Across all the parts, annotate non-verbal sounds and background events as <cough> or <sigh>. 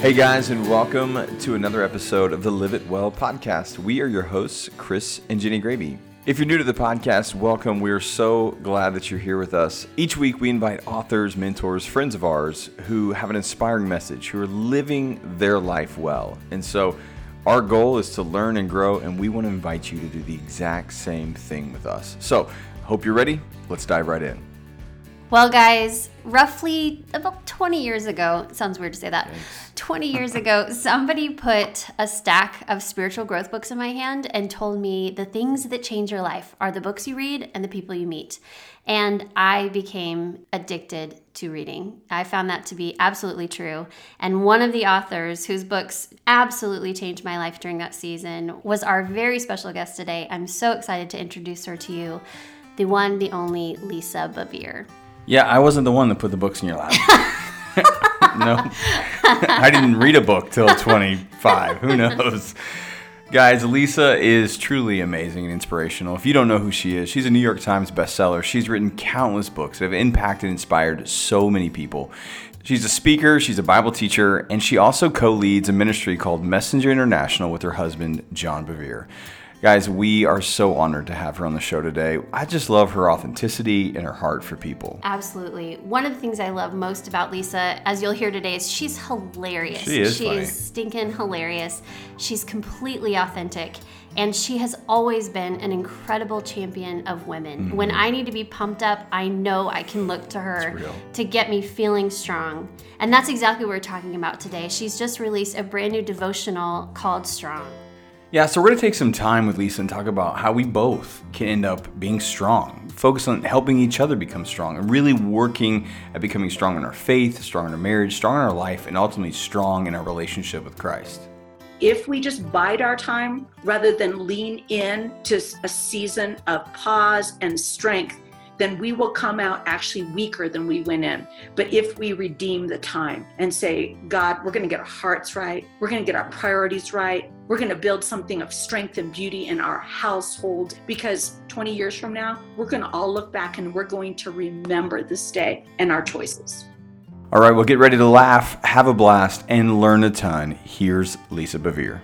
Hey guys, and welcome to another episode of the Live It Well podcast. We are your hosts, Chris and Jenni Graebe. If you're new to the podcast, welcome. We're so glad that you're here with us. Each week, we invite authors, mentors, friends of ours who have an inspiring message, who are living their life well. And so, our goal is to learn and grow, and we want to invite you to do the exact same thing with us. So, hope you're ready. Let's dive right in. Well, guys, roughly about 20 years ago, sounds weird to say that. Thanks. 20 years ago, somebody put a stack of spiritual growth books in my hand and told me the things that change your life are the books you read and the people you meet. And I became addicted to reading. I found that to be absolutely true. And one of the authors whose books absolutely changed my life during that season was our very special guest today. I'm so excited to introduce her to you, the one, the only Lisa Bevere. Yeah, I wasn't the one that put the books in your lap. <laughs> no, <laughs> I didn't read a book till 25. Who knows? Guys, Lisa is truly amazing and inspirational. If you don't know who she is, she's a New York Times bestseller. She's written countless books that have impacted and inspired so many people. She's a speaker, she's a Bible teacher, and she also co leads a ministry called Messenger International with her husband, John Bevere. Guys, we are so honored to have her on the show today. I just love her authenticity and her heart for people. Absolutely. One of the things I love most about Lisa, as you'll hear today, is she's hilarious. She is She funny. is stinking hilarious. She's completely authentic. And she has always been an incredible champion of women. When I need to be pumped up, I know I can look to her Mm-hmm. to get me feeling strong. And that's exactly what we're talking about today. She's just released a brand new devotional called Strong. Yeah, so we're to take some time with Lisa and talk about how we both can end up being strong, focus on helping each other become strong, and really working at becoming strong in our faith, strong in our marriage, strong in our life, and ultimately strong in our relationship with Christ. if we just bide our time rather than lean in to a season of pause and strength, then we will come out actually weaker than we went in. But if we redeem the time and say, God, we're going to get our hearts right, we're going to get our priorities right, we're going to build something of strength and beauty in our household because 20 years from now, we're going to all look back and we're going to remember this day and our choices. All right, well, get ready to laugh, have a blast, and learn a ton. Here's Lisa Bevere.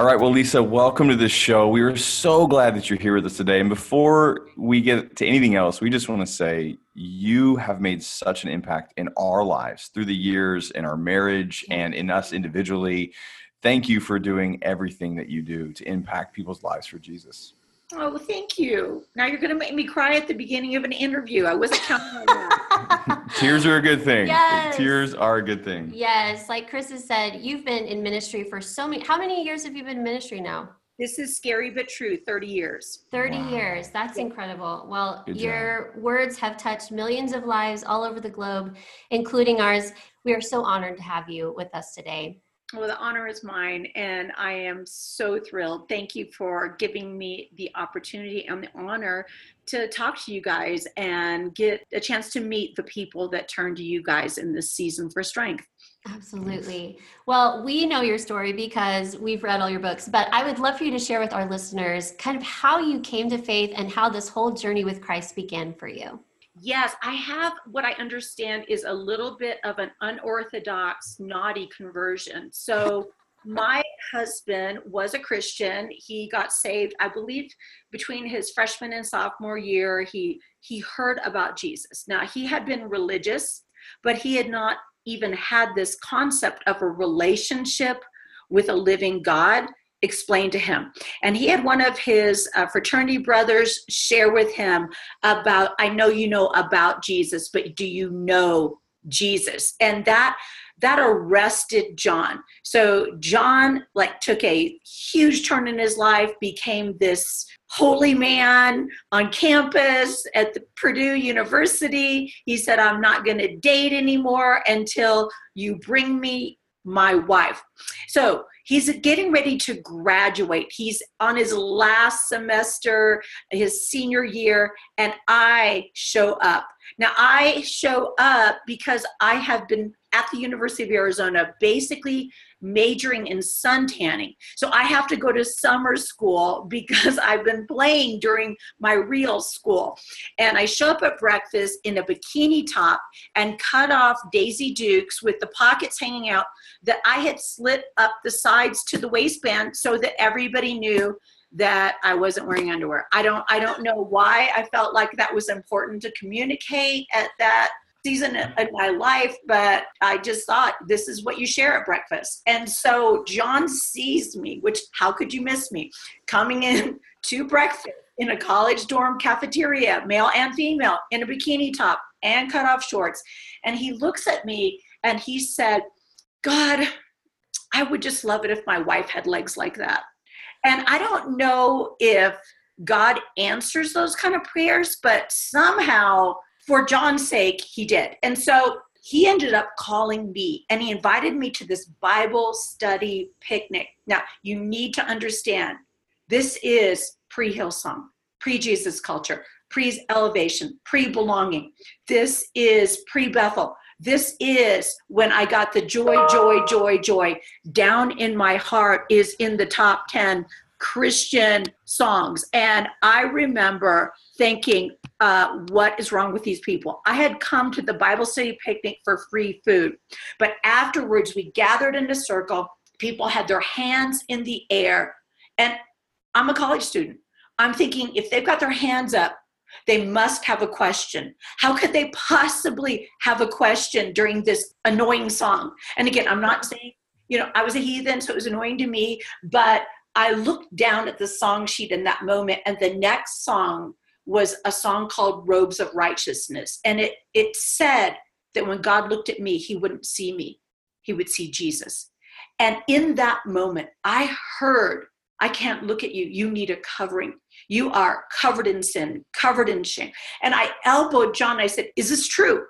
All right, well, Lisa, welcome to the show. We are so glad that you're here with us today. And before we get to anything else, we just want to say you have made such an impact in our lives through the years, in our marriage, and in us individually. Thank you for doing everything that you do to impact people's lives for Jesus. Oh, thank you. Now you're going to make me cry at the beginning of an interview. I wasn't counting on that. <laughs> Tears are a good thing. Yes. Tears are a good thing. Yes, like Chris has said, you've been in ministry for so many. How many years have you been in ministry now? This is scary but true 30 years. 30 Wow. years. That's incredible. Well, Good job. your words have touched millions of lives all over the globe, including ours. We are so honored to have you with us today. Well, the honor is mine, and I am so thrilled. Thank you for giving me the opportunity and the honor to talk to you guys and get a chance to meet the people that turn to you guys in this season for strength. Absolutely. Well, we know your story because we've read all your books, but I would love for you to share with our listeners kind of how you came to faith and how this whole journey with Christ began for you. Yes, I have what I understand is a little bit of an unorthodox, naughty conversion. So, my husband was a Christian. He got saved, I believe, between his freshman and sophomore year. He he heard about Jesus. Now, he had been religious, but he had not even had this concept of a relationship with a living God explained to him. And he had one of his uh, fraternity brothers share with him about i know you know about jesus but do you know jesus? And that that arrested john. So john like took a huge turn in his life became this holy man on campus at the purdue university. He said i'm not going to date anymore until you bring me my wife. So he's getting ready to graduate he's on his last semester his senior year and I show up. Now, I show up because I have been at the University of Arizona basically majoring in sun tanning. So I have to go to summer school <laughs> because I've been playing during my real school. And I show up at breakfast in a bikini top and cut off Daisy Dukes with the pockets hanging out that I had slit up the sides to the waistband so that everybody knew that I wasn't wearing underwear. I don't I don't know why I felt like that was important to communicate at that season in my life, but I just thought this is what you share at breakfast. And so John sees me, which how could you miss me? Coming in <laughs> to breakfast in a college dorm cafeteria, male and female, in a bikini top and cut off shorts. And he looks at me and he said, God, I would just love it if my wife had legs like that. And I don't know if God answers those kind of prayers, but somehow, for John's sake, he did. And so he ended up calling me and he invited me to this Bible study picnic. Now, you need to understand this is pre Hillsong, pre Jesus culture, pre elevation, pre belonging. This is pre Bethel. This is when I got the joy, joy, joy, joy down in my heart is in the top 10 Christian songs. And I remember thinking, uh, what is wrong with these people? I had come to the Bible study picnic for free food, but afterwards we gathered in a circle. People had their hands in the air. And I'm a college student. I'm thinking if they've got their hands up, they must have a question. How could they possibly have a question during this annoying song? And again, I'm not saying, you know, I was a heathen, so it was annoying to me, but I looked down at the song sheet in that moment, and the next song was a song called Robes of Righteousness. And it, it said that when God looked at me, he wouldn't see me, he would see Jesus. And in that moment, I heard, I can't look at you. You need a covering. You are covered in sin, covered in shame. And I elbowed John. I said, Is this true?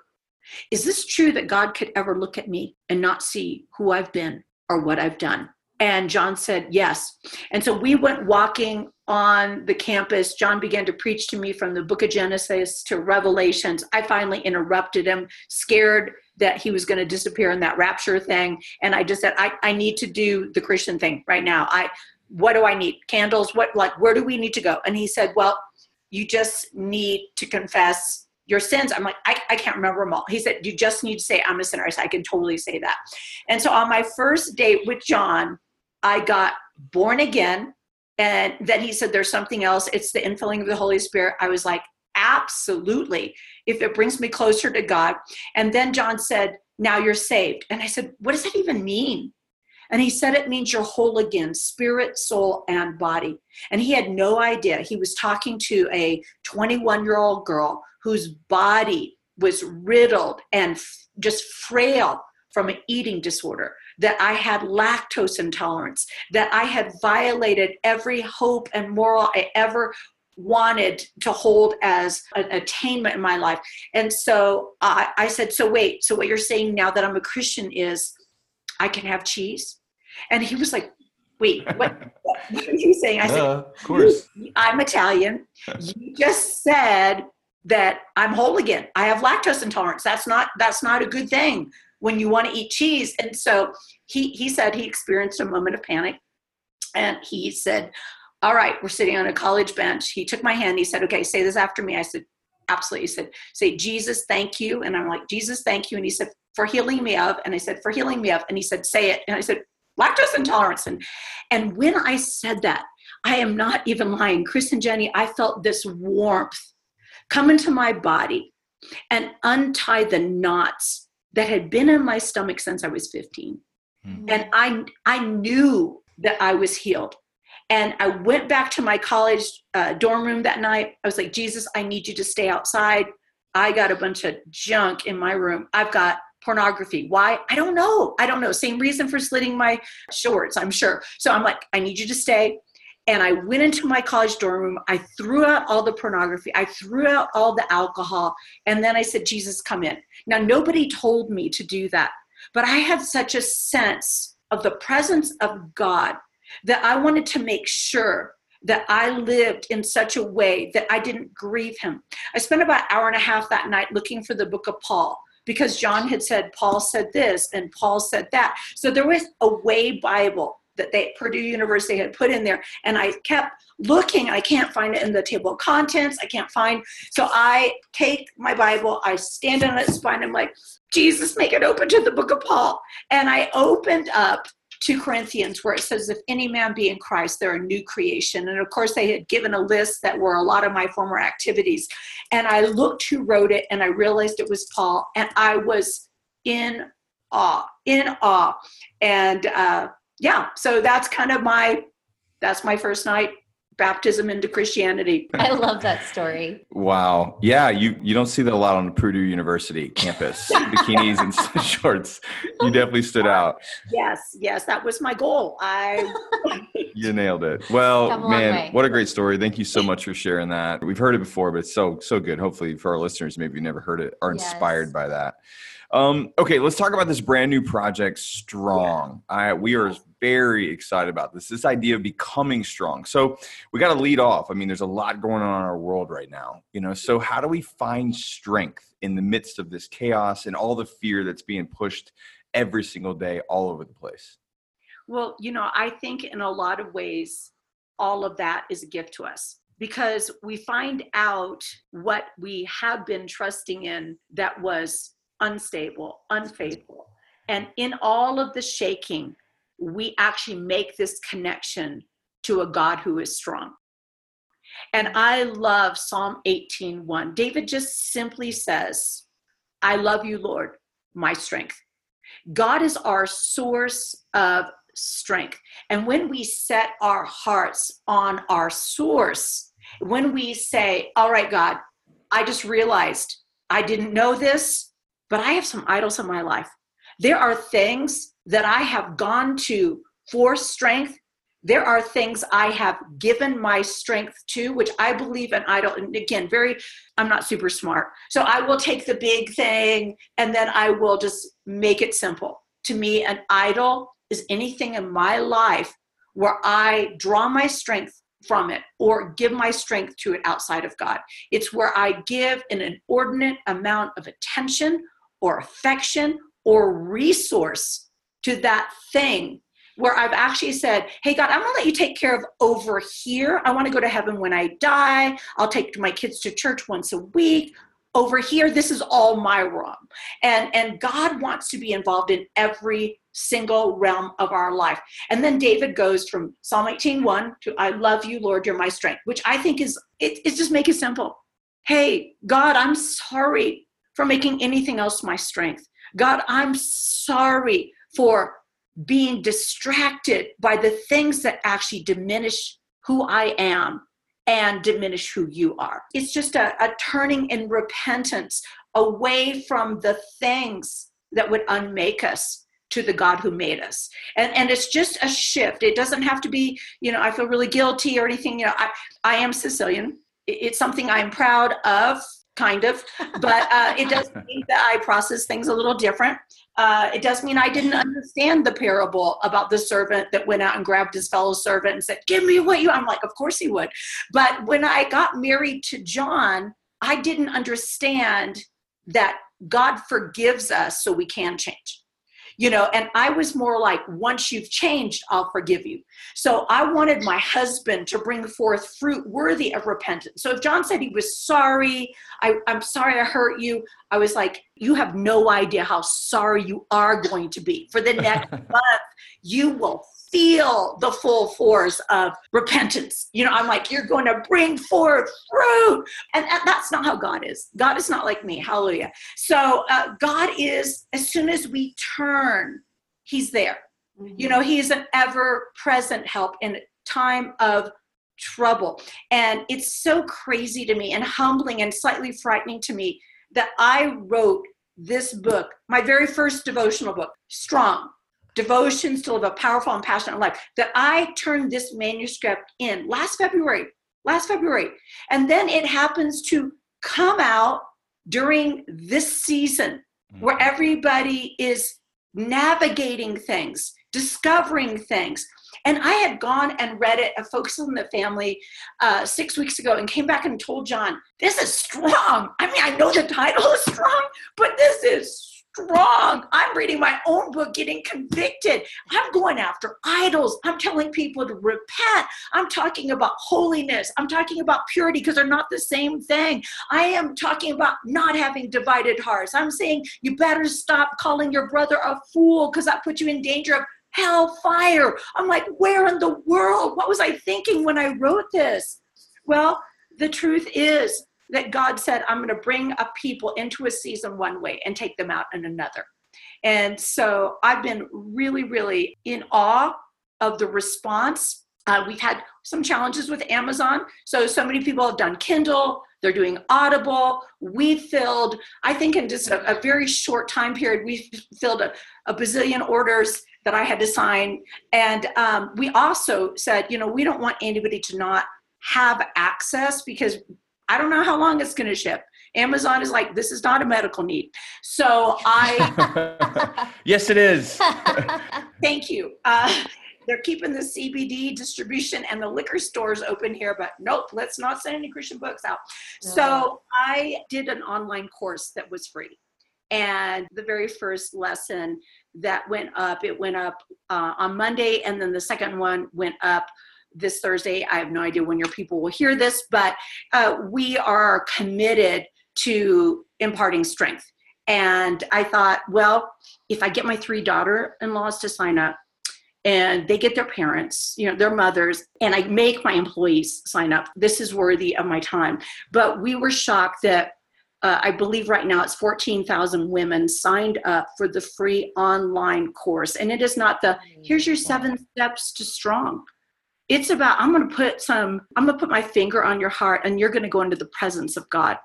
Is this true that God could ever look at me and not see who I've been or what I've done? And John said, Yes. And so we went walking on the campus. John began to preach to me from the book of Genesis to Revelations. I finally interrupted him, scared that he was going to disappear in that rapture thing. And I just said, I, I need to do the Christian thing right now. I what do I need? Candles? What like where do we need to go? And he said, Well, you just need to confess your sins. I'm like, I, I can't remember them all. He said, You just need to say, I'm a sinner. I said, I can totally say that. And so on my first date with John, I got born again. And then he said, There's something else. It's the infilling of the Holy Spirit. I was like, Absolutely. If it brings me closer to God. And then John said, Now you're saved. And I said, What does that even mean? And he said it means you're whole again, spirit, soul, and body. And he had no idea. He was talking to a 21 year old girl whose body was riddled and f- just frail from an eating disorder that I had lactose intolerance, that I had violated every hope and moral I ever wanted to hold as an attainment in my life. And so I, I said, So wait, so what you're saying now that I'm a Christian is I can have cheese? And he was like, Wait, what, what are you saying? I said, Uh, of course. I'm Italian. You just said that I'm whole again. I have lactose intolerance. That's not that's not a good thing when you want to eat cheese. And so he, he said he experienced a moment of panic. And he said, All right, we're sitting on a college bench. He took my hand. He said, Okay, say this after me. I said, Absolutely. He said, Say, Jesus, thank you. And I'm like, Jesus, thank you. And he said, For healing me of. And I said, For healing me of. And he said, Say it. And I said, Lactose intolerance. And, and when I said that, I am not even lying. Chris and Jenni, I felt this warmth come into my body and untie the knots that had been in my stomach since I was 15. Mm-hmm. And I, I knew that I was healed. And I went back to my college uh, dorm room that night. I was like, Jesus, I need you to stay outside. I got a bunch of junk in my room. I've got pornography. Why? I don't know. I don't know. Same reason for slitting my shorts, I'm sure. So I'm like, I need you to stay. And I went into my college dorm room. I threw out all the pornography. I threw out all the alcohol. And then I said, Jesus, come in. Now, nobody told me to do that, but I had such a sense of the presence of God that I wanted to make sure that I lived in such a way that I didn't grieve him. I spent about an hour and a half that night looking for the book of Paul because John had said, Paul said this, and Paul said that. So there was a way Bible that they Purdue University had put in there, and I kept looking. I can't find it in the table of contents. I can't find. So I take my Bible, I stand on its spine. I'm like, Jesus, make it open to the book of Paul, and I opened up 2 Corinthians, where it says, If any man be in Christ, they're a new creation. And of course, they had given a list that were a lot of my former activities. And I looked who wrote it, and I realized it was Paul, and I was in awe, in awe. And uh, yeah, so that's kind of my that's my first night baptism into Christianity. <laughs> I love that story. Wow. Yeah, you you don't see that a lot on the Purdue University campus. <laughs> Bikinis and <laughs> shorts. You definitely stood out. Yes, yes, that was my goal. I You nailed it. Well, man, what a great story. Thank you so much for sharing that. We've heard it before, but it's so so good. Hopefully for our listeners maybe you never heard it are inspired yes. by that. Um, okay, let's talk about this brand new project, Strong. Yeah. I, we are very excited about this. This idea of becoming strong. So we got to lead off. I mean, there's a lot going on in our world right now. You know, so how do we find strength in the midst of this chaos and all the fear that's being pushed every single day, all over the place? Well, you know, I think in a lot of ways, all of that is a gift to us because we find out what we have been trusting in that was unstable, unfaithful. And in all of the shaking, we actually make this connection to a God who is strong. And I love Psalm 18:1. David just simply says, I love you, Lord, my strength. God is our source of strength. And when we set our hearts on our source, when we say, All right, God, I just realized I didn't know this, but I have some idols in my life. There are things that I have gone to for strength. There are things I have given my strength to, which I believe an idol. And again, very, I'm not super smart. So I will take the big thing and then I will just make it simple. To me, an idol is anything in my life where I draw my strength from it or give my strength to it outside of God. It's where I give an inordinate amount of attention or affection or resource to that thing where I've actually said, Hey, God, I'm gonna let you take care of over here. I wanna go to heaven when I die. I'll take my kids to church once a week. Over here, this is all my realm. And, and God wants to be involved in every single realm of our life. And then David goes from Psalm 18:1 to I love you, Lord, you're my strength, which I think is it, it's just make it simple. Hey, God, I'm sorry for making anything else my strength. God, I'm sorry for being distracted by the things that actually diminish who I am and diminish who you are. It's just a, a turning in repentance away from the things that would unmake us to the God who made us. And and it's just a shift. It doesn't have to be, you know, I feel really guilty or anything. You know, I, I am Sicilian. It's something I'm proud of kind of, but uh, it does <laughs> mean that I process things a little different. Uh, it does mean I didn't understand the parable about the servant that went out and grabbed his fellow servant and said, Give me what you. I'm like, Of course he would. But when I got married to John, I didn't understand that God forgives us so we can change you know and i was more like once you've changed i'll forgive you. So i wanted my husband to bring forth fruit worthy of repentance. So if john said he was sorry I, i'm sorry i hurt you i was like you have no idea how sorry you are going to be. For the next <laughs> month you will feel the full force of repentance. You know, I'm like, you're going to bring forth fruit. And that's not how God is. God is not like me. Hallelujah. So uh, God is, as soon as we turn, He's there. Mm-hmm. You know, He is an ever present help in time of trouble. And it's so crazy to me and humbling and slightly frightening to me that I wrote this book, my very first devotional book, Strong devotions to live a powerful and passionate life that I turned this manuscript in last February, last February. And then it happens to come out during this season where mm-hmm. everybody is navigating things discovering things. And I had gone and read it, a Focus on the Family, uh, six weeks ago, and came back and told John, "This is strong." I mean, I know the title is strong, but this is strong. I'm reading my own book, getting convicted. I'm going after idols. I'm telling people to repent. I'm talking about holiness. I'm talking about purity because they're not the same thing. I am talking about not having divided hearts. I'm saying you better stop calling your brother a fool because that puts you in danger of hellfire. I'm like, where in the world? What was I thinking when I wrote this? Well, the truth is, that God said, I'm going to bring a people into a season one way and take them out in another. And so I've been really, really in awe of the response. Uh, we've had some challenges with Amazon. So, so many people have done Kindle, they're doing Audible. We filled, I think, in just a, a very short time period, we filled a, a, bazillion orders that I had to sign. And um, we also said, you know, we don't want anybody to not have access because I don't know how long it's going to ship. Amazon is like, this is not a medical need. So I. <laughs> yes, it is. <laughs> thank you. Uh, they're keeping the CBD distribution and the liquor stores open here, but nope, let's not send any Christian books out. No. So I did an online course that was free. And the very first lesson that went up, it went up uh, on Monday, and then the second one went up this Thursday. I have no idea when your people will hear this, but uh, we are committed to imparting strength. And I thought, well, if I get my three daughter in laws to sign up, and they get their parents, you know, their mothers, and I make my employees sign up. This is worthy of my time. But we were shocked that uh, I believe right now it's 14,000 women signed up for the free online course. And it is not the here's your seven steps to strong it's about i'm going to put some i'm going to put my finger on your heart and you're going to go into the presence of god.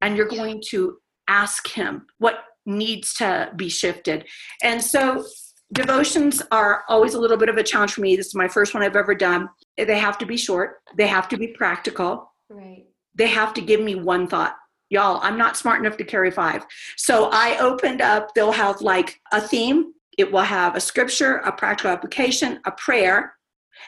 And you're going to ask him what needs to be shifted. And so devotions are always a little bit of a challenge for me. This is my first one i've ever done. They have to be short. They have to be practical. Right. They have to give me one thought. Y'all i'm not smart enough to carry five. So i opened up they'll have like a theme. It will have a scripture a practical application a prayer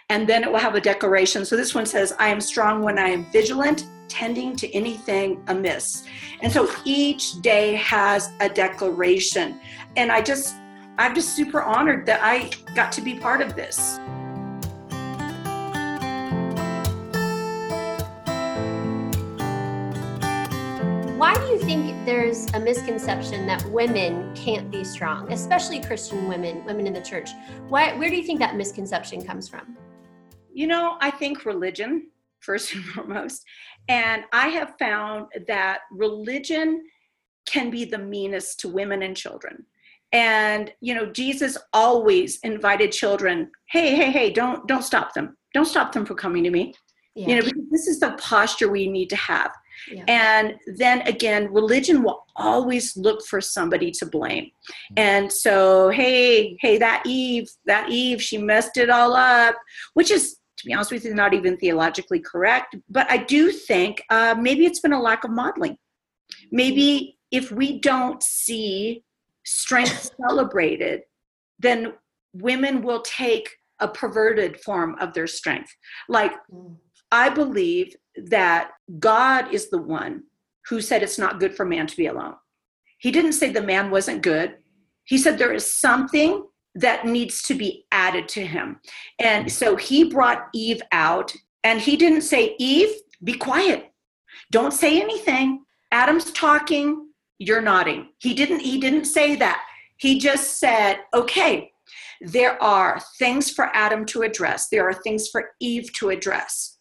and then it will have a declaration. So this one says, I am strong when I am vigilant, tending to anything amiss. And so each day has a declaration. And I just, I'm just super honored that I got to be part of this. Think there's a misconception that women can't be strong, especially Christian women, women in the church? Why, where do you think that misconception comes from? You know, I think religion, first <laughs> and foremost. And I have found that religion can be the meanest to women and children. And you know, Jesus always invited children, hey, hey, hey, don't don't stop them. Don't stop them from coming to me. Yeah. You know, because this is the posture we need to have. Yeah. And then again, religion will always look for somebody to blame. Mm-hmm. And so, hey, hey, that Eve, that Eve, she messed it all up, which is to be honest with you, not even theologically correct. But I do think uh, maybe it's been a lack of modeling. Maybe if we don't see strength <laughs> celebrated, then women will take a perverted form of their strength. Like, I believe that God is the one who said it's not good for man to be alone. He didn't say the man wasn't good. He said there is something that needs to be added to him. And so he brought Eve out and he didn't say, Eve, be quiet. Don't say anything. Adam's talking, you're nodding. He didn't he didn't say that. He just said, "Okay, there are things for Adam to address. There are things for Eve to address."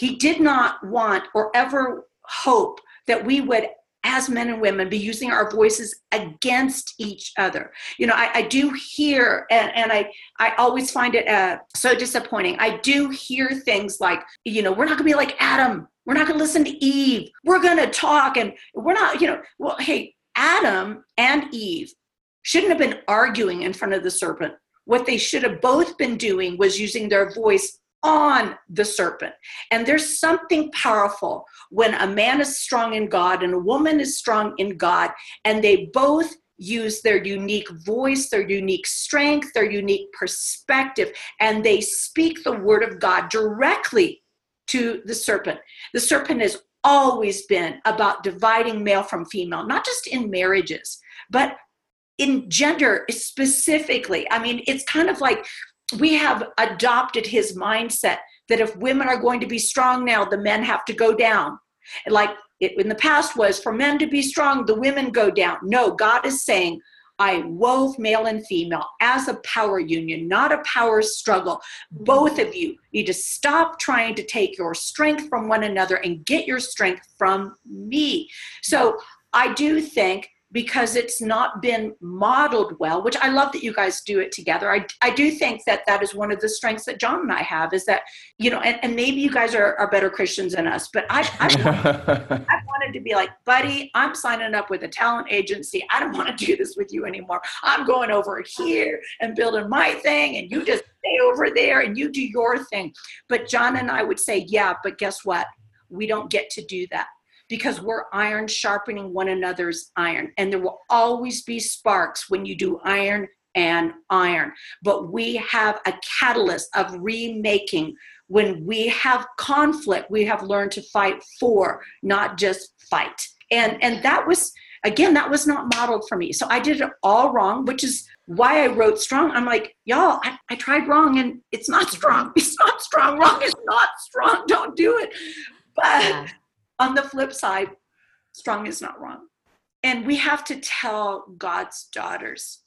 He did not want or ever hope that we would as men and women be using our voices against each other. You know i, I do hear and, and i i always find it uh, so disappointing. I do hear things like you know we're not gonna be like adam. We're not gonna listen to eve. We're gonna talk and we're not you know. Well hey adam and eve shouldn't have been arguing in front of the serpent. What they should have both been doing was using their voice on the serpent. And there's something powerful when a man is strong in God and a woman is strong in God, and they both use their unique voice, their unique strength, their unique perspective, and they speak the word of God directly to the serpent. The serpent has always been about dividing male from female, not just in marriages, but in gender specifically. I mean, it's kind of like we have adopted his mindset that if women are going to be strong now, the men have to go down. Like it in the past was for men to be strong, the women go down. No, God is saying, I wove male and female as a power union, not a power struggle. Both of you need to stop trying to take your strength from one another and get your strength from me. So I do think because it's not been modeled well which i love that you guys do it together. I, I do think that that is one of the strengths that john and i have is that you know and, and maybe you guys are, are better christians than us but i I <laughs> wanted, I wanted to be like buddy i'm signing up with a talent agency. I don't want to do this with you anymore. I'm going over here and building my thing and you just stay over there and you do your thing. But john and i would say yeah but guess what? We don't get to do that because we're iron sharpening one another's iron. And there will always be sparks when you do iron and iron. But we have a catalyst of remaking. When we have conflict, we have learned to fight for, not just fight. And and that was again, that was not modeled for me. So I did it all wrong, which is why I wrote strong. I'm like, y'all, I, I tried wrong and it's not strong. It's not strong. Wrong is not strong. Don't do it. But yeah on the flip side, strong is not wrong. And we have to tell God's daughters,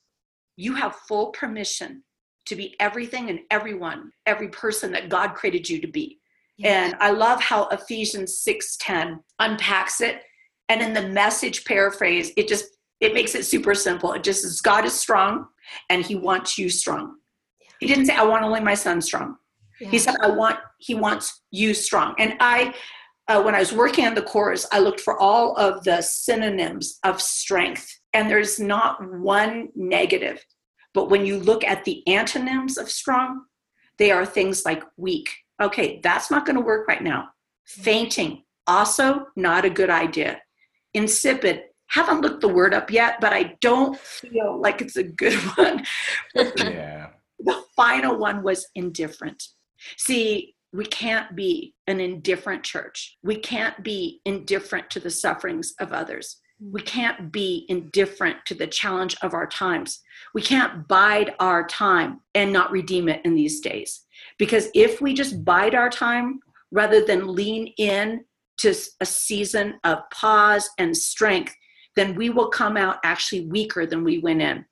you have full permission to be everything and everyone, every person that God created you to be. And I love how Ephesians 6:10 unpacks it. And in the message paraphrase, it just it makes it super simple. It just says God is strong and he wants you strong. He didn't say I want only my son strong. Yeah. He said I want he wants you strong. And I uh, when I was working on the course, I looked for all of the synonyms of strength, and there's not one negative. But when you look at the antonyms of strong, they are things like weak. Okay, that's not going to work right now. Fainting, also not a good idea. Insipid, haven't looked the word up yet, but I don't feel like it's a good <laughs> one. yeah. The final one was indifferent. See, we can't be an indifferent church. We can't be indifferent to the sufferings of others. We mm. can't be indifferent to the challenge of our times. We can't bide our time and not redeem it in these days. Because if we just bide our time rather than lean in to a season of pause and strength, then we will come out actually weaker than we went in.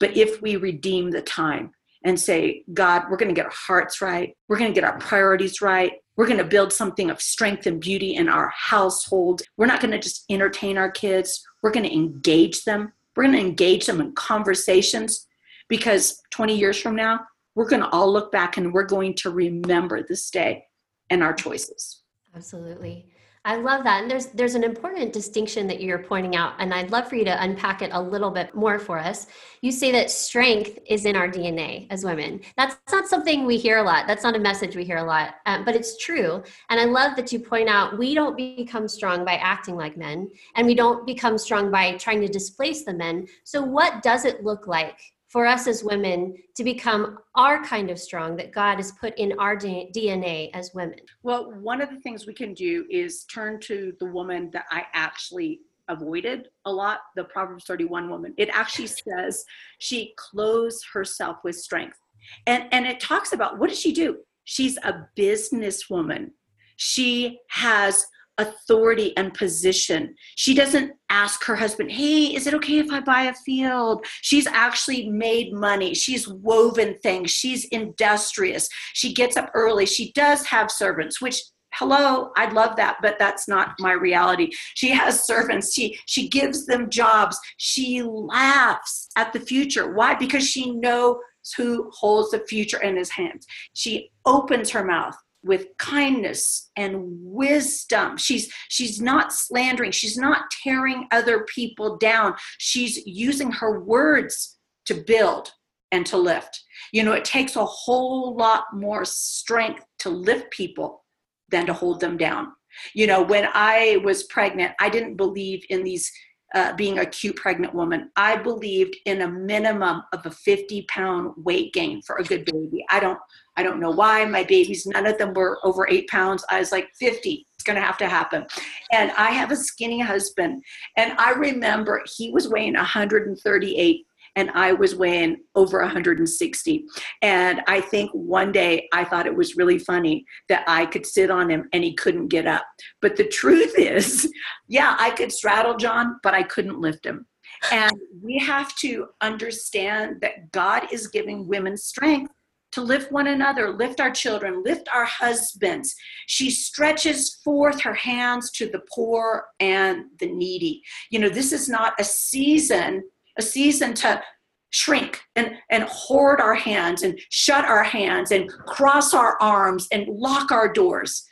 But if we redeem the time, and say, God, we're going to get our hearts right. We're going to get our priorities right. We're going to build something of strength and beauty in our household. We're not going to just entertain our kids. We're going to engage them. We're going to engage them in conversations because 20 years from now, we're going to all look back and we're going to remember this day and our choices. Absolutely. I love that. And there's there's an important distinction that you're pointing out, and I'd love for you to unpack it a little bit more for us. You say that strength is in our DNA as women. That's not something we hear a lot. That's not a message we hear a lot, um, but it's true. And I love that you point out we don't become strong by acting like men, and we don't become strong by trying to displace the men. So, what does it look like for us as women to become our kind of strong that God has put in our DNA as women? Well, one of the things we can do is turn to the woman that I actually avoided a lot, the Proverbs 31 woman. It actually <laughs> says she clothes herself with strength. And, and it talks about what does she do? She's a businesswoman. She has authority and position. She doesn't ask her husband, Hey, is it okay if I buy a field? She's actually made money. She's woven things. She's industrious. She gets up early. She does have servants, which hello i'd love that but that's not my reality she has servants she she gives them jobs she laughs at the future why because she knows who holds the future in his hands she opens her mouth with kindness and wisdom. She's she's not slandering. She's not tearing other people down. She's using her words to build and to lift. You know it takes a whole lot more strength to lift people than to hold them down. You know when i was pregnant i didn't believe in these uh, being a cute pregnant woman, I believed in a minimum of a 50 pound weight gain for a good baby. I don't, I don't know why my babies, none of them were over eight pounds. I was like 50, it's going to have to happen. And I have a skinny husband. And I remember he was weighing 138 and I was weighing over 160. And I think one day I thought it was really funny that I could sit on him and he couldn't get up. But the <laughs> truth is, yeah, I could straddle John, but I couldn't lift him. And we have to understand that God is giving women strength to lift one another, lift our children, lift our husbands. She stretches forth her hands to the poor and the needy. You know, this is not a season a season to shrink and, and hoard our hands and shut our hands and cross our arms and lock our doors.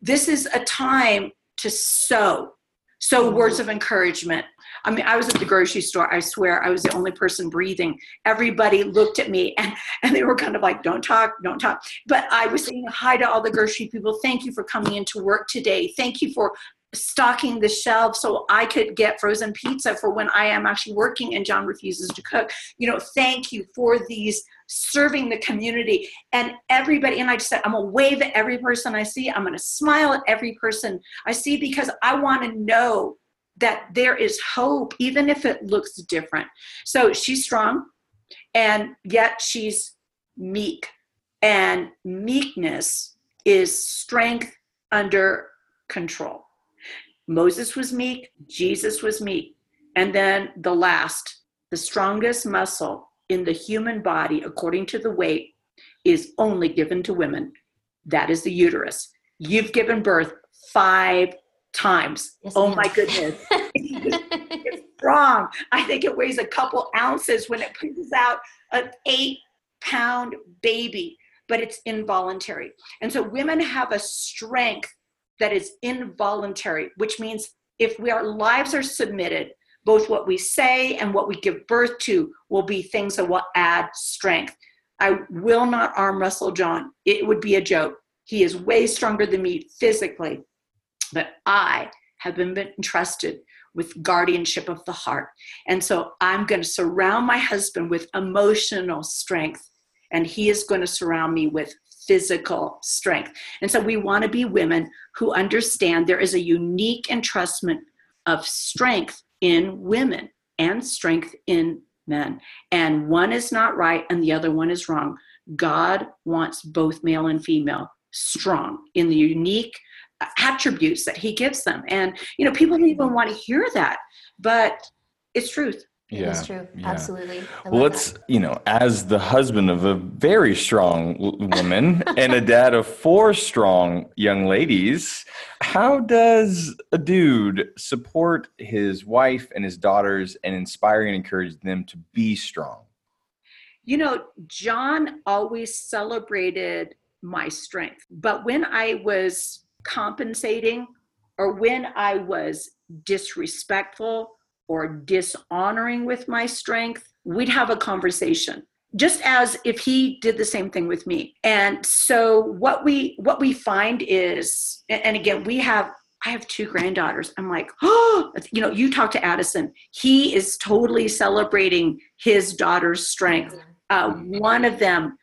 This is a time to sow. Sow mm-hmm. words of encouragement. I mean, I was at the grocery store. I swear I was the only person breathing. Everybody looked at me <laughs> and, and they were kind of like, don't talk, don't talk. But I was saying hi to all the grocery people. Thank you for coming into work today. Thank you for stocking the shelves so I could get frozen pizza for when I am actually working and John refuses to cook. You know, thank you for these serving the community and everybody. And I just said, I'm gonna wave at every person I see. I'm gonna smile at every person I see because I want to know that there is hope, even if it looks different. So she's strong and yet she's meek. And meekness is strength under control. Moses was meek, Jesus was meek. And then the last, the strongest muscle in the human body, according to the weight, is only given to women. That is the uterus. You've given birth five times. Yes, oh my goodness. <laughs> it's strong. I think it weighs a couple ounces when it pushes out an eight pound baby, but it's involuntary. And so women have a strength that is involuntary, which means if we, our lives are submitted, both what we say and what we give birth to will be things that will add strength. I will not arm wrestle John. It would be a joke. He is way stronger than me physically, but I have been entrusted with guardianship of the heart. And so I'm going to surround my husband with emotional strength, and he is going to surround me with physical strength. And so we want to be women who understand there is a unique entrustment of strength in women and strength in men. And one is not right and the other one is wrong. God wants both male and female strong in the unique attributes that he gives them. And, you know, people don't even want to hear that, but it's truth. Yeah, it's true. Yeah. Absolutely. well, let's, that. you know, as the husband of a very strong woman and a dad of four strong young ladies, how does a dude support his wife and his daughters and inspire and encourage them to be strong? You know, John always celebrated my strength. But when I was compensating or when I was disrespectful or dishonoring with my strength, we'd have a conversation just as if he did the same thing with me. And so what we what we find is and again we have i have two granddaughters. I'm like oh <gasps> you know you talk to addison. He is totally celebrating his daughter's strength. Uh, one of them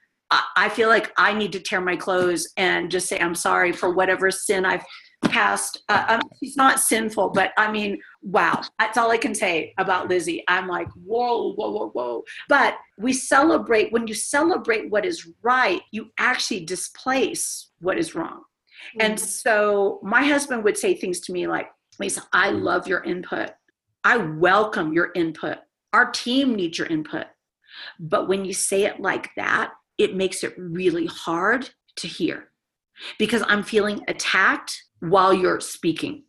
I feel like I need to tear my clothes and just say I'm sorry for whatever sin I've past uh, um, she's not sinful but i mean wow that's all i can say about lizzie. I'm like whoa whoa whoa whoa. But we celebrate when you celebrate what is right you actually displace what is wrong. Mm-hmm. and so my husband would say things to me like lisa i love your input. I welcome your input. Our team needs your input. But when you say it like that it makes it really hard to hear because i'm feeling attacked while you're speaking.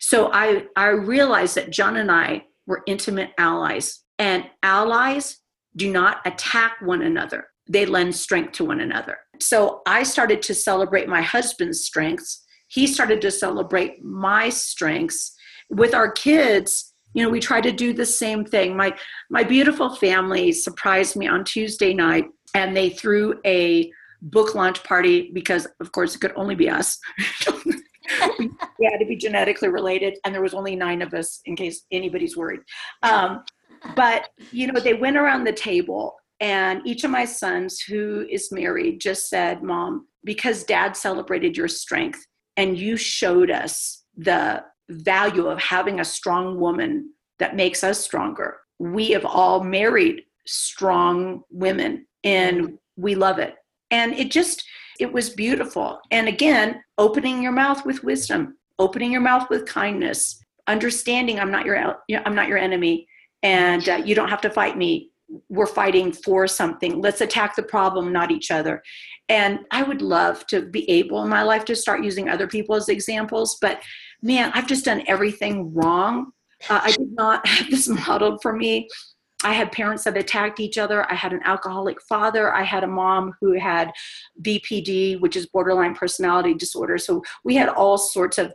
So I, I realized that John and I were intimate allies, and allies do not attack one another, they lend strength to one another. So I started to celebrate my husband's strengths. He started to celebrate my strengths. With our kids, you know, we try to do the same thing. My my beautiful family surprised me on Tuesday night and they threw a book launch party because of course it could only be us <laughs> we had to be genetically related, and there was only nine of us, in case anybody's worried. Um, but you know, they went around the table, and each of my sons, who is married, just said, "Mom, because Dad celebrated your strength, and you showed us the value of having a strong woman that makes us stronger. We have all married strong women, and we love it." And it just it was beautiful. And again, opening your mouth with wisdom, opening your mouth with kindness, understanding I'm not your I'm not your enemy, and uh, you don't have to fight me. We're fighting for something. Let's attack the problem, not each other. And I would love to be able in my life to start using other people as examples, but man, I've just done everything wrong. Uh, I did not have this <laughs> modeled for me. I had parents that attacked each other. I had an alcoholic father. I had a mom who had BPD, which is borderline personality disorder. So we had all sorts of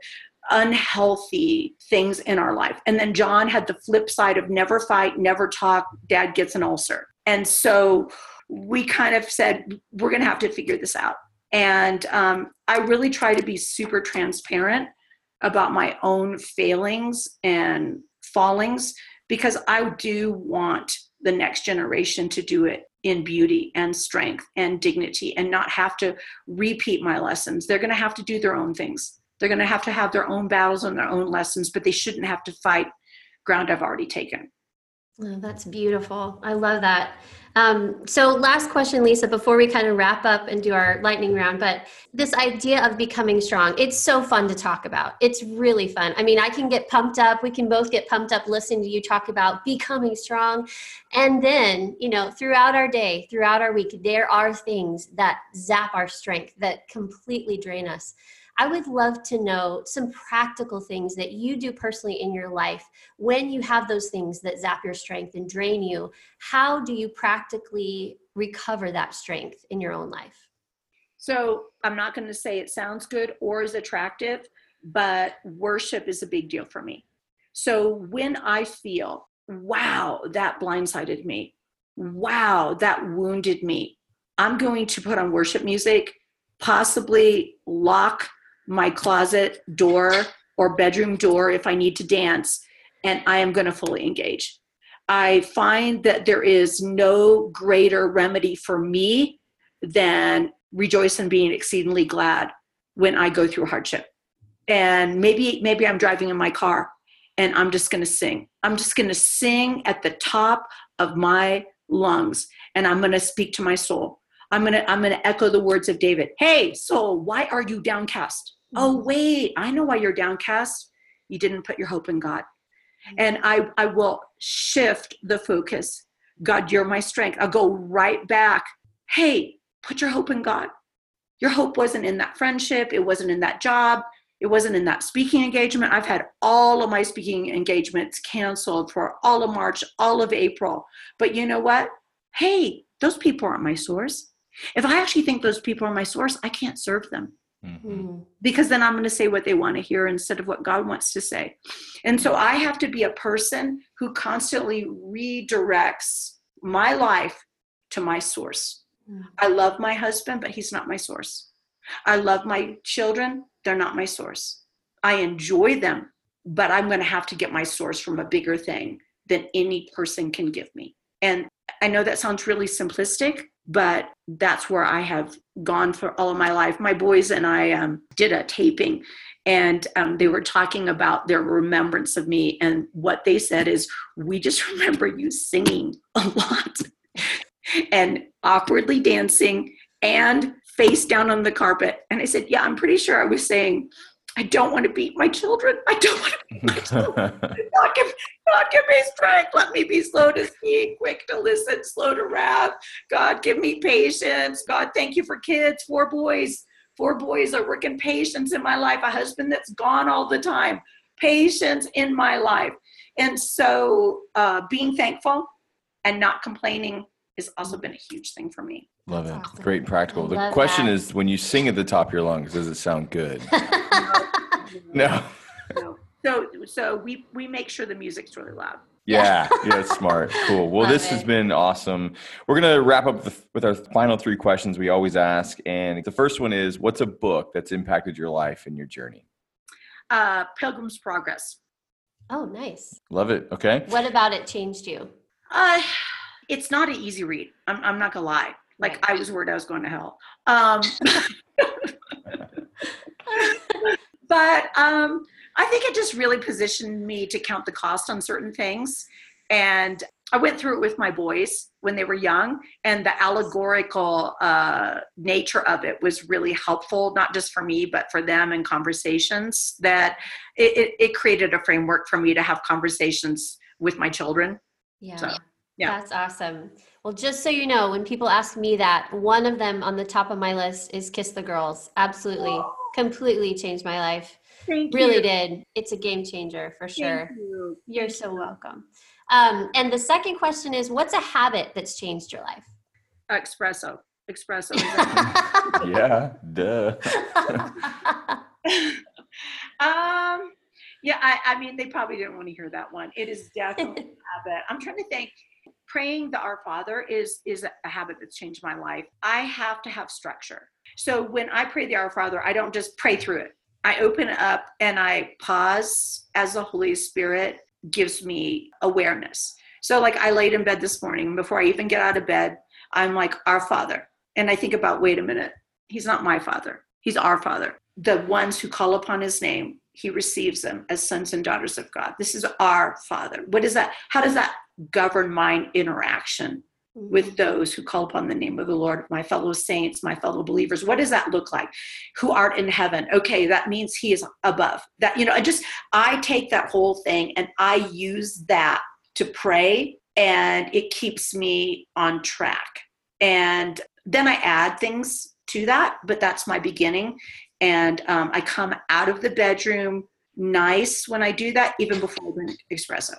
unhealthy things in our life. And then John had the flip side of never fight, never talk, dad gets an ulcer. And so we kind of said, we're going to have to figure this out. And um, I really try to be super transparent about my own failings and fallings because I do want the next generation to do it in beauty and strength and dignity and not have to repeat my lessons. They're going to have to do their own things. They're going to have to have their own battles and their own lessons, but they shouldn't have to fight ground I've already taken. Oh, that's beautiful. I love that. Um, so, last question, Lisa, before we kind of wrap up and do our lightning round. But this idea of becoming strong, it's so fun to talk about. It's really fun. I mean, I can get pumped up. We can both get pumped up listening to you talk about becoming strong. And then, you know, throughout our day, throughout our week, there are things that zap our strength, that completely drain us. I would love to know some practical things that you do personally in your life when you have those things that zap your strength and drain you. How do you practically recover that strength in your own life? So, I'm not going to say it sounds good or is attractive, but worship is a big deal for me. So, when I feel, wow, that blindsided me, wow, that wounded me, I'm going to put on worship music, possibly lock my closet door or bedroom door if I need to dance, and I am going to fully engage. I find that there is no greater remedy for me than rejoice and being exceedingly glad when I go through hardship. And maybe maybe I'm driving in my car and I'm just going to sing. I'm just going to sing at the top of my lungs and I'm going to speak to my soul. I'm going to I'm going to echo the words of David. Hey, soul, why are you downcast? Oh wait i know why you're downcast. You didn't put your hope in god. And i i will shift the focus. God you're my strength. I'll go right back. Hey put your hope in god. Your hope wasn't in that friendship. It wasn't in that job. It wasn't in that speaking engagement. I've had all of my speaking engagements canceled for all of march all of april. But you know what? Hey those people aren't my source. If i actually think those people are my source i can't serve them Mm-hmm. Hmm. Because then I'm going to say what they want to hear instead of what God wants to say. And so I have to be a person who constantly redirects my life to my source. Mm-hmm. I love my husband, but he's not my source. I love my children, they're not my source. I enjoy them, but I'm going to have to get my source from a bigger thing than any person can give me. And I know that sounds really simplistic, but that's where I have gone for all of my life. My boys and I um, did a taping, and um, they were talking about their remembrance of me. And what they said is, We just <laughs> remember you singing a lot <laughs> and awkwardly dancing and face down on the carpet. And I said, Yeah, I'm pretty sure I was saying, I don't want to beat my children. I don't want to beat my <laughs> children. not, give, not give me strength. Let me be slow to speak, quick to listen, slow to wrath. God, give me patience. God, thank you for kids, four boys. Four boys are working patience in my life. A husband that's gone all the time. Patience in my life. And so uh, being thankful and not complaining has also been a huge thing for me. Love That's it. Awesome. Great practical. the question that. is when you sing at the top of your lungs, does it sound good? <laughs> <laughs> no. no. So so we we make sure the music's really loud. Yeah, yeah, it's smart. Cool. Well, Love this it. has been awesome. We're going to wrap up with our final three questions we always ask. And the first one is What's a book that's impacted your life and your journey? uh, Pilgrim's Progress. Oh, nice. Love it. Okay. What about it changed you? Uh, it's not an easy read. I'm, I'm not gonna lie. Like Right. I was worried I was going to hell. Um, <laughs> <laughs> but um, I think it just really positioned me to count the cost on certain things. And I went through it with my boys when they were young, and the allegorical uh, nature of it was really helpful, not just for me, but for them in conversations. That it, it, it created a framework for me to have conversations with my children. Yeah. So, yeah. That's awesome. Well, just so you know, when people ask me that, one of them on the top of my list is Kiss the Girls. Absolutely. Completely changed my life. Thank Really you. did. It's a game changer for sure. Thank you. You're so welcome. Um, and the second question is what's a habit that's changed your life? Espresso. Espresso. <laughs> <laughs> Yeah. Duh. <laughs> um, yeah, I, I mean, they probably didn't want to hear that one. It is definitely a habit. I'm trying to think. Praying the Our Father is is a habit that's changed my life. I have to have structure. So when I pray the Our Father, I don't just pray through it. I open up and I pause as the Holy Spirit gives me awareness. So like I laid in bed this morning before I even get out of bed, I'm like, Our Father. And I think about, wait a minute, He's not my Father. He's our Father. The ones who call upon His name, He receives them as sons and daughters of God. This is our Father. What is that? How does that govern my interaction with those who call upon the name of the Lord, my fellow saints, my fellow believers. What does that look like? Who art in heaven? Okay, that means he is above. That, you know, I just, I take that whole thing and I use that to pray and it keeps me on track. And then I add things to that, but that's my beginning. And um, I come out of the bedroom nice when I do that, even before I drink espresso.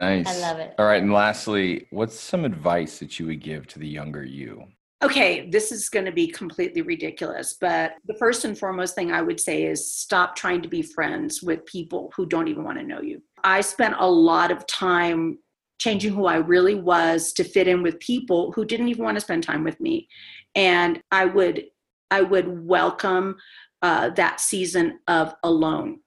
Nice. I love it. All right. And lastly, what's some advice that you would give to the younger you? okay, this is going to be completely ridiculous, but the first and foremost thing I would say is stop trying to be friends with people who don't even want to know you. I spent a lot of time changing who I really was to fit in with people who didn't even want to spend time with me. And I would I would welcome uh, that season of alone.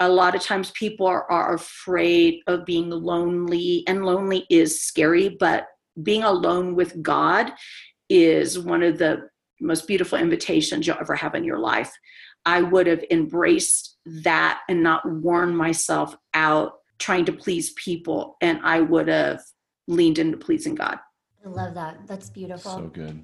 A lot of times people are, are afraid of being lonely, and lonely is scary, but being alone with God is one of the most beautiful invitations you'll ever have in your life. I would have embraced that and not worn myself out trying to please people, and I would have leaned into pleasing God. I love that. That's beautiful. So good.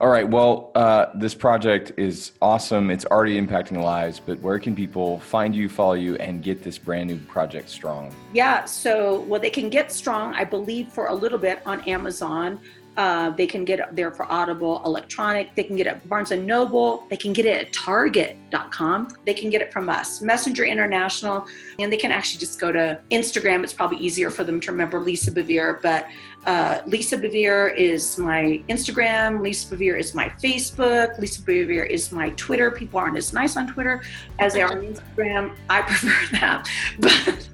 All right. Well, uh, this project is awesome. It's already impacting lives, but where can people find you, follow you, and get this brand new project strong? Yeah, so well, they can get strong, I believe, for a little bit on Amazon. Uh, they can get it there for Audible, electronic. They can get it at Barnes and Noble. They can get it at Target.com. They can get it from us, Messenger International, and they can actually just go to Instagram. It's probably easier for them to remember Lisa Bevere, but uh, Lisa Bevere is my Instagram. Lisa Bevere is my Facebook. Lisa Bevere is my Twitter. People aren't as nice on Twitter as they are on Instagram. I prefer <laughs> that, but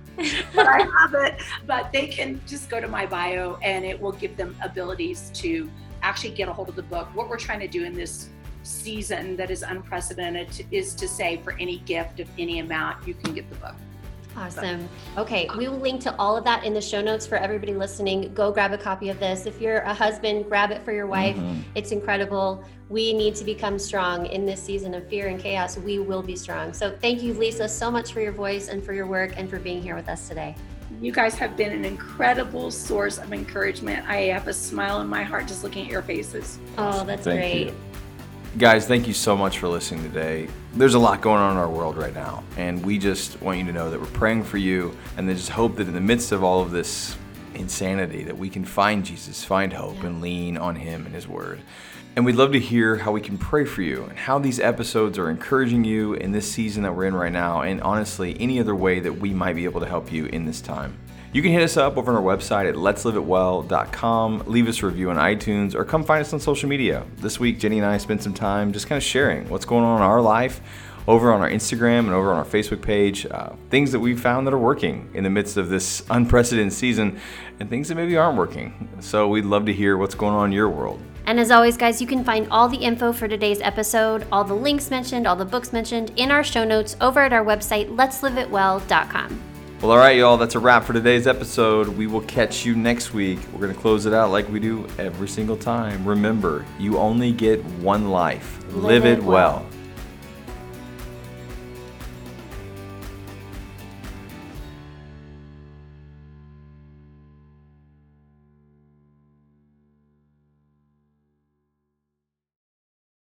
but I have it. But they can just go to my bio and it will give them abilities to actually get a hold of the book. What we're trying to do in this season that is unprecedented is to say for any gift of any amount, you can get the book. Awesome. Okay, we will link to all of that in the show notes for everybody listening. Go grab a copy of this. If you're a husband, grab it for your wife. Mhm. It's incredible. We need to become strong in this season of fear and chaos. We will be strong. So, thank you, Lisa, so much for your voice and for your work and for being here with us today. You guys have been an incredible source of encouragement. I have a smile in my heart just looking at your faces. Oh, that's Thank great. you. Guys, thank you so much for listening today. There's a lot going on in our world right now, and we just want you to know that we're praying for you and then just hope that in the midst of all of this insanity that we can find Jesus, find hope and lean on him and his word. And we'd love to hear how we can pray for you and how these episodes are encouraging you in this season that we're in right now, and honestly, any other way that we might be able to help you in this time. You can hit us up over on our website at letsliveitwell.com, leave us a review on iTunes, or come find us on social media. This week, Jenni and I spent some time just kind of sharing what's going on in our life over on our Instagram and over on our Facebook page, uh, things that we've found that are working in the midst of this unprecedented season, and things that maybe aren't working. So we'd love to hear what's going on in your world. And as always, guys, you can find all the info for today's episode, all the links mentioned, all the books mentioned in our show notes over at our website, let'sliveitwell.com. Well, all right, y'all, that's a wrap for today's episode. We will catch you next week. We're going to close it out like we do every single time. Remember, you only get one life. Live, it well.